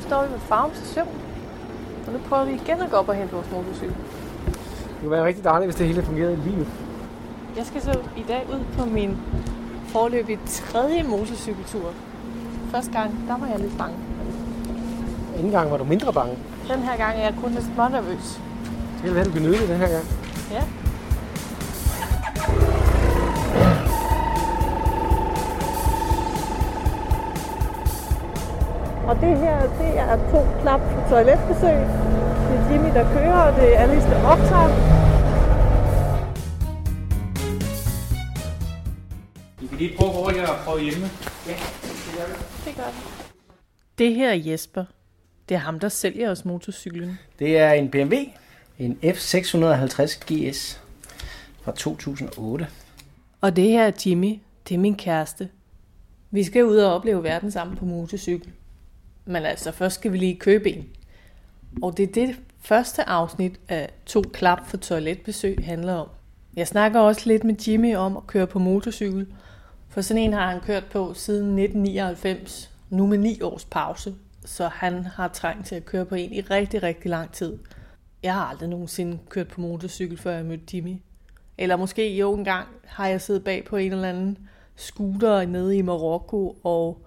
nu står vi ved Farum station. Og nu prøver vi igen at gå op og hente vores motorcykel. Det kunne være rigtig dejligt, hvis det hele fungerede lige nu. Jeg skal så i dag ud på min forløbig tredje motorcykeltur. Første gang, der var jeg lidt bange. Anden gang var du mindre bange. Den her gang er jeg kun lidt små nervøs. Det kan være, du kan nyde det den her gang. Ja. Og det her, det er to knap på toiletbesøg. Det er Jimmy, der kører, og det er Alice, der optager. I kan lige prøve over her og prøve hjemme. Det gør det. Det her er Jesper. Det er ham, der sælger os motorcyklen. Det er en BMW, en F650 GS fra 2008. Og det her er Jimmy. Det er min kæreste. Vi skal ud og opleve verden sammen på motorcykel. Men altså, først skal vi lige købe en. Og det er det første afsnit af To klap for toiletbesøg handler om. Jeg snakker også lidt med Jimmy om at køre på motorcykel. For sådan en har han kørt på siden 1999. Nu med ni års pause. Så han har trængt til at køre på en i rigtig, rigtig lang tid. Jeg har aldrig nogensinde kørt på motorcykel, før jeg mødte Jimmy. Eller måske jo en gang har jeg siddet bag på en eller anden scooter nede i Marokko og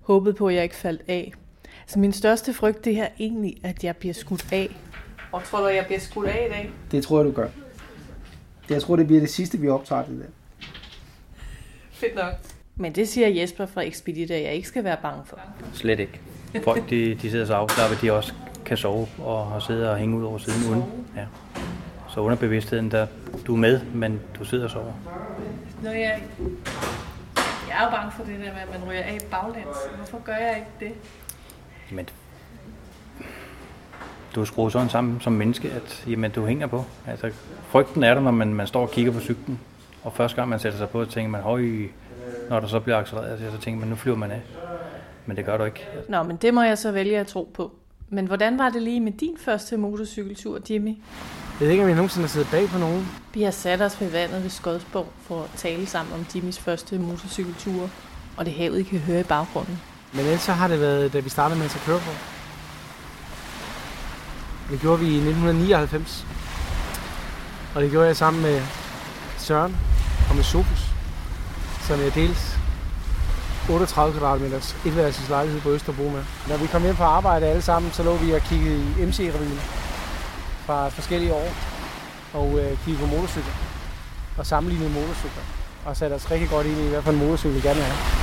håbet på, at jeg ikke faldt af. Så min største frygt, det her egentlig, at jeg bliver skudt af. Og tror du, jeg bliver skudt af i dag? Det tror jeg, du gør. Jeg tror, det bliver det sidste, vi optager det der. Fedt nok. Men det siger Jesper fra Expedit, at jeg ikke skal være bange for. Slet ikke. Folk, de, de sidder så afslappet, de også kan sove og har siddet og hænge ud over siden uden. Ja. Så under bevidstheden, der, du er med, men du sidder og sover. Nå, jeg, jeg er jo bange for det der med, at man ryger af baglæns. Hvorfor gør jeg ikke det? Men du er skruet sådan sammen som menneske, at jamen, du hænger på. Altså, frygten er der, når man, man står og kigger på cyklen. Og første gang man sætter sig på, så tænker man, høj, når der så bliver accelereret, så tænker man, nu flyver man af. Men det gør du ikke. Nå, men det må jeg så vælge at tro på. Men hvordan var det lige med din første motorcykeltur, Jimmy? Jeg ved ikke, om jeg nogensinde har siddet bag på nogen. Vi har sat os ved vandet ved Skodsborg for at tale sammen om Jimmys første motorcykeltur, og det havet, I kan høre i baggrunden. Men ellers så har det været, da vi startede med at køre på. Det gjorde vi i 1999. Og det gjorde jeg sammen med Søren og med Sofus, som jeg dels 38 kvadratmeters etværelses lejlighed på Østerbro med. Når vi kom hjem fra arbejde alle sammen, så lå vi og kiggede i MC-revyen fra forskellige år og øh, kiggede på motorcykler og sammenlignede motorcykler og satte os rigtig godt ind i, hvad for en motorcykel vi gerne vil have.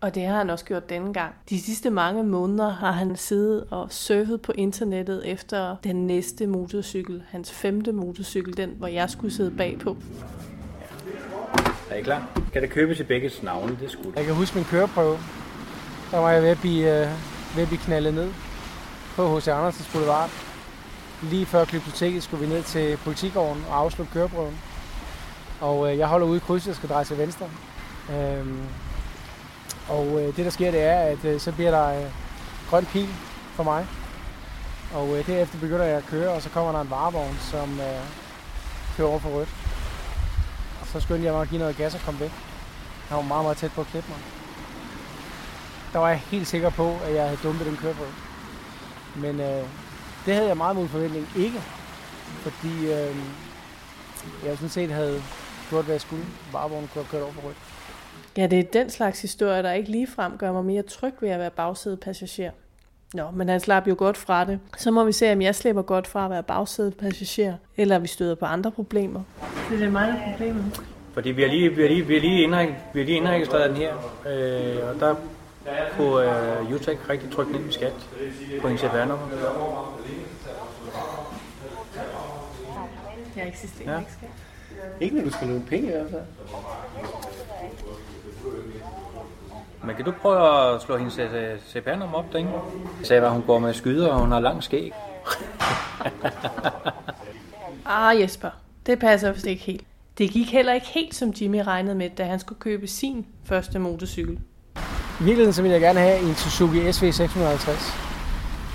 Og det har han også gjort denne gang. De sidste mange måneder har han siddet og surfet på internettet efter den næste motorcykel, hans femte motorcykel, den hvor jeg skulle sidde bagpå. Er I klar? Kan det købes i begge navne? Det skulle Jeg kan huske min køreprøve. Der var jeg ved at blive, øh, ved at blive knaldet ned på H.C. Andersens Boulevard. Lige før Glyptoteket skulle vi ned til politigården og afslutte køreprøven. Og øh, jeg holder ude i krydset og skal dreje til venstre. Øhm, og øh, det der sker, det er, at øh, så bliver der øh, grøn pil for mig. Og øh, derefter begynder jeg at køre, og så kommer der en varevogn, som øh, kører over for rødt. Og så skyndte jeg mig at give noget gas og komme væk. Han var meget, meget tæt på at klippe mig. Der var jeg helt sikker på, at jeg havde dumpet den køreprøve. Men øh, det havde jeg meget mod forventning ikke. Fordi øh, jeg sådan set havde gjort, hvad jeg skulle. Varevognen kunne have kørt over for rødt. Ja, det er den slags historie, der ikke ligefrem gør mig mere tryg ved at være bagsædepassager. Nå, men han slap jo godt fra det. Så må vi se, om jeg slipper godt fra at være bagsædepassager, eller vi støder på andre problemer. Det er mig, der er problemet. Fordi vi har lige, vi har lige, vi har lige, indreg, vi har lige indregistreret den her, øh, og der kunne øh, Utech rigtig trykke den ind i skat på en CPR-nummer. Jeg eksisterer Ja. ikke, skat. Ikke når du skal låne penge i hvert fald. Men kan du prøve at slå hendes CPR-nummer op derinde? Jeg sagde, at hun går med skyder, og hun har lang skæg. Ah, Jesper, det passer vist ikke helt. Det gik heller ikke helt, som Jimmy regnede med, da han skulle købe sin første motorcykel. I virkeligheden så ville jeg gerne have en Suzuki SV650,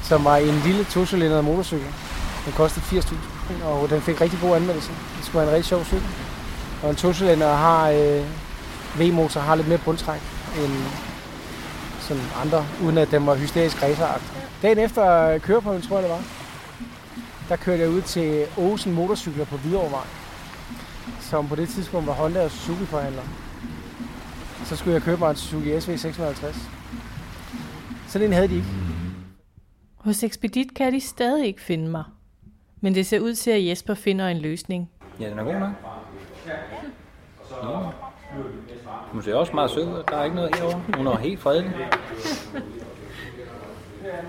som var en lille tocylindret motorcykel. Den kostede 80.000, og den fik rigtig god anmeldelse. Det skulle være en rigtig sjov cykel. Og en tocylinder har øh, V-motor har lidt mere bundtræk end sådan andre, uden at den var hysterisk raceragtig. Dagen efter køreprøven, tror jeg det var, der kørte jeg ud til Osen Motorcykler på Hvidovre som på det tidspunkt var Honda og Suzuki forhandler. Så skulle jeg købe mig en Suzuki SV650. Så den havde de ikke. Hos Expedit kan de stadig ikke finde mig. Men det ser ud til, at Jesper finder en løsning. Ja, den er god nok. Ja. Hun ser også meget sød ud. Der er ikke noget herovre. Hun er helt fredelig.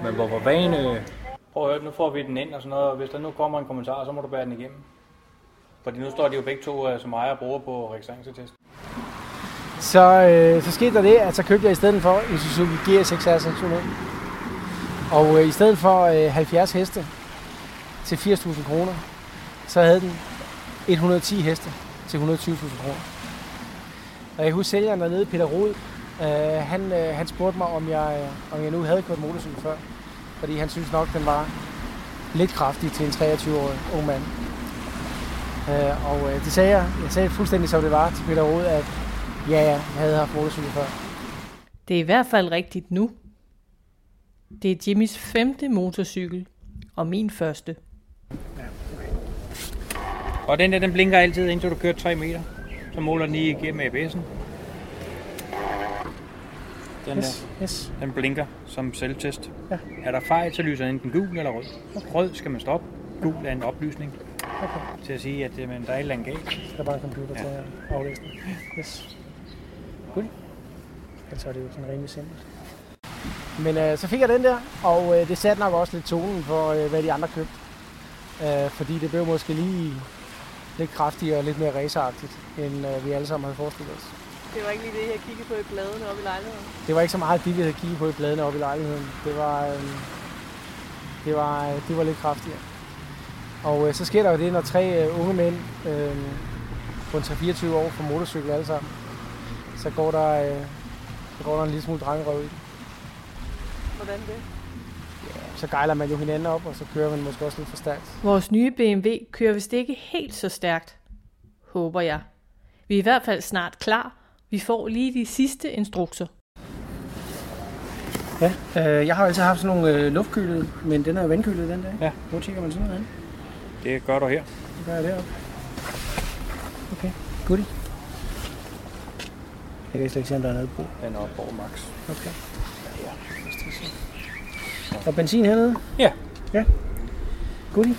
Men hvor var vane... Prøv at høre, nu får vi den ind og sådan noget. og Hvis der nu kommer en kommentar, så må du bære den igennem. Fordi nu står de jo begge to øh, som ejer og bruger på registreringstest. Så, øh, så skete der det, at så købte jeg i stedet for en Suzuki GSX-R 600. Og øh, i stedet for øh, 70 heste til 80.000 kroner, så havde den 110 heste til 120.000 kroner. Og jeg husker sælgeren dernede, Peter Rod, øh, han, øh, han spurgte mig, om jeg, øh, om jeg nu havde kørt motorcykel før. Fordi han synes nok, den var lidt kraftig til en 23-årig ung mand. Øh, og øh, det sagde jeg, jeg sagde fuldstændig som det var til Peter Rode, at ja, ja, jeg havde haft motorcykel før. Det er i hvert fald rigtigt nu. Det er Jimmys femte motorcykel, og min første. Og den der, den blinker altid, indtil du kører 3 meter. Så måler den lige igennem ABS'en. Den Yes, yes. der, den blinker som selvtest. Ja. Er der fejl, så lyser den enten gul eller rød. Rød skal man stoppe. Gul er en oplysning Okay. til at sige, at jamen, der er et eller andet galt. Der er bare en computer til at aflæse den. Yes. Cool. Ellers er det jo sådan rimelig simpelt. Men øh, så fik jeg den der, og øh, det satte nok også lidt tonen for, øh, hvad de andre købte. Øh, fordi det blev måske lige lidt kraftigere og lidt mere raceragtigt, end øh, vi alle sammen havde forestillet os. Det var ikke lige det, jeg kiggede på i bladene oppe i lejligheden. Det var ikke så meget det, vi havde kigget på i bladene oppe i lejligheden. Det var, øh, det var, øh, det var lidt kraftigere. Og øh, så sker der jo det, når tre øh, unge mænd øh, en 24 år får motorcykel alle sammen, så går der, øh, så går der en lille smule drengerøv i. Hvordan det? Så gejler man jo hinanden op, og så kører man måske også lidt for stærkt. Vores nye BMW kører vist ikke helt så stærkt, håber jeg. Vi er i hvert fald snart klar. Vi får lige de sidste instrukser. Ja, øh, jeg har altid haft sådan nogle øh, luftkølede, men den er jo vandkølet den dag. Ja. Hvor tjekker man sådan noget hen? Det gør du her. Det gør jeg deroppe. Okay, goodie. Jeg kan slet ikke se, om der er noget på. Den er oppe over max. Okay. Og benzin hernede? Ja. Ja. Goodie.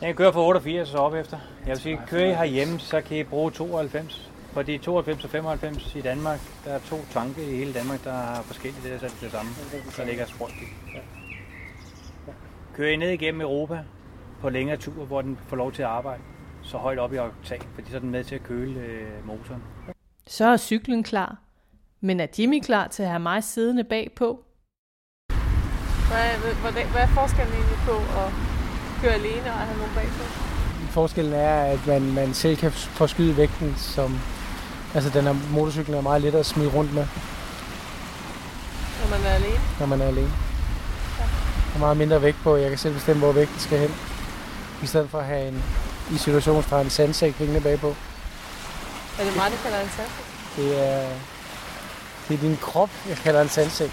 Jeg kører fra 88 og op efter. Jeg vil sige, kører I herhjemme, så kan I bruge 92. Fordi 92 og 95 i Danmark, der er to tanke i hele Danmark, der har forskellige, det er så det samme. Der ligger sprøjt i. Kører I ned igennem Europa på længere tur, hvor den får lov til at arbejde, så højt op i oktan, fordi så er den med til at køle øh, motoren. Så er cyklen klar. Men er Jimmy klar til at have mig siddende bagpå? Hvad, hvad, hvad er forskellen egentlig på at køre alene og have nogen bagpå? Forskellen er, at man, man selv kan forskyde vægten, som altså den her motorcyklen er meget let at smide rundt med, Når man er alene? når man er alene. Der er meget mindre vægt på, jeg kan selv bestemme, hvor vægten skal hen. I stedet for at have en i situationstegn sandsæk hængende bagpå. Er det mig, der kalder en sand? Det er, det er din krop, jeg kalder en sandsæk.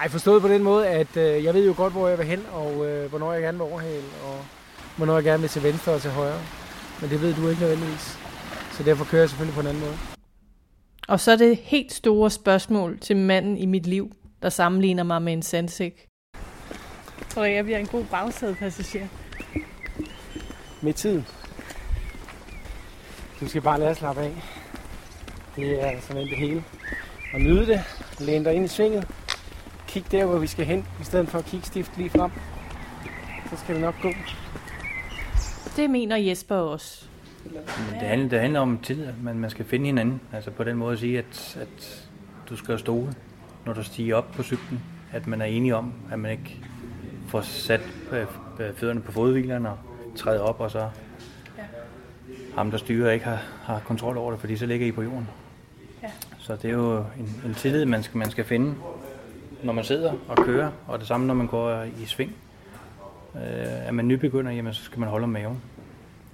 Ej, forstået på den måde, at øh, jeg ved jo godt, hvor jeg vil hen, og øh, hvornår jeg gerne vil overhale, og hvornår jeg gerne vil til venstre og til højre. Men det ved du ikke nødvendigvis. Så derfor kører jeg selvfølgelig på en anden måde. Og så er det helt store spørgsmål til manden i mit liv, der sammenligner mig med en sandsæk. Tror jeg, jeg bliver en god bagsædepassager? Med tiden. Du skal bare lade slappe af. Det er simpelthen det hele. Og nyde det. Læn dig ind i svinget. Kig der, hvor vi skal hen, i stedet for at kigge stift lige frem. Så skal det nok gå. Det mener Jesper også. Det handler, det handler om tid, men man skal finde hinanden. Altså på den måde at sige, at, at du skal stole, når du stiger op på cyklen. At man er enige om, at man ikke får sat øh, øh, fødderne på fodhvilerne og træder op, og så ham, der styrer, ikke har, har kontrol over det, fordi så ligger I på jorden. Ja. Så det er jo en, en tillid, man skal, man skal finde, når man sidder og kører, og det samme, når man går i sving. Øh, er man nybegynder, jamen, så skal man holde om maven,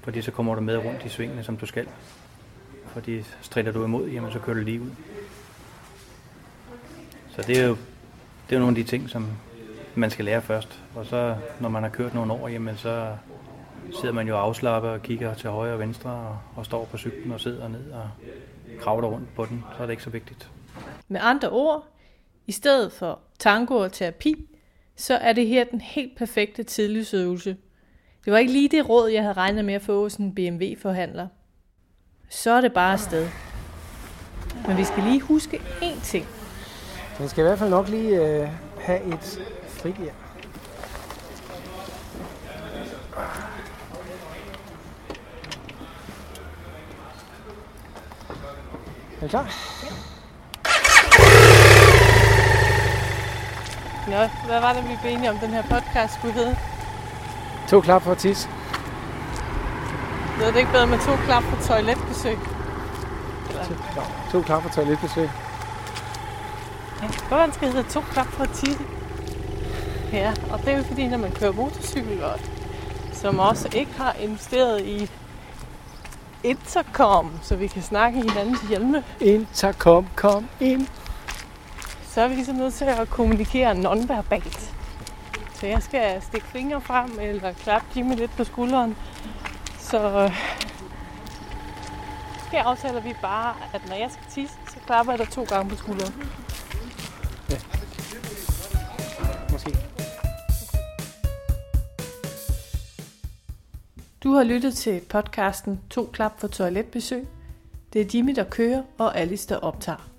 fordi så kommer du med rundt i svingene, som du skal. Fordi strider du imod, jamen, så kører du lige ud. Så det er jo det er nogle af de ting, som man skal lære først. Og så, når man har kørt nogle år, jamen så sidder man jo afslappet og kigger til højre og venstre og, og står på cyklen og sidder ned og kravler rundt på den. Så er det ikke så vigtigt. Med andre ord, i stedet for tango og terapi, så er det her den helt perfekte tidlighedsøvelse. Det var ikke lige det råd, jeg havde regnet med at få hos en BMW-forhandler. Så er det bare afsted. Men vi skal lige huske én ting. Den skal i hvert fald nok lige øh, have et frigear. Er du klar? Nå, hvad var det, vi blev enige om, den her podcast skulle hedde? To klap for tisse. Noget det ikke bedre med to klap på toiletbesøg? To, to klap for toiletbesøg. Ja, hvordan skal det hedde to klap for tisse? Ja, og det er jo fordi, når man kører motorcykel, og som også ikke har investeret i intercom, så vi kan snakke i hinandens hjelme, Intercom, kom ind. Så er vi ligesom nødt til at kommunikere nonverbalt. Så jeg skal stikke fingre frem eller klappe Jimmy lidt på skulderen. Så øh, her aftaler vi bare, at når jeg skal tisse, så klapper jeg dig to gange på skulderen. Måske. Du har lyttet til podcasten To klap for toiletbesøg. Det er Jimmy, der kører, og Alice, der optager.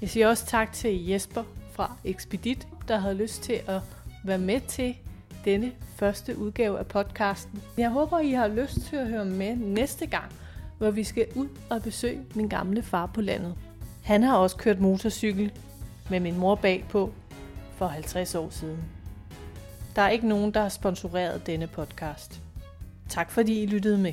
Jeg siger også tak til Jesper fra Expedit, der havde lyst til at være med til denne første udgave af podcasten. Jeg håber, I har lyst til at høre med næste gang, hvor vi skal ud og besøge min gamle far på landet. Han har også kørt motorcykel med min mor bagpå for 50 år siden. Der er ikke nogen, der har sponsoreret denne podcast. Tak fordi I lyttede med.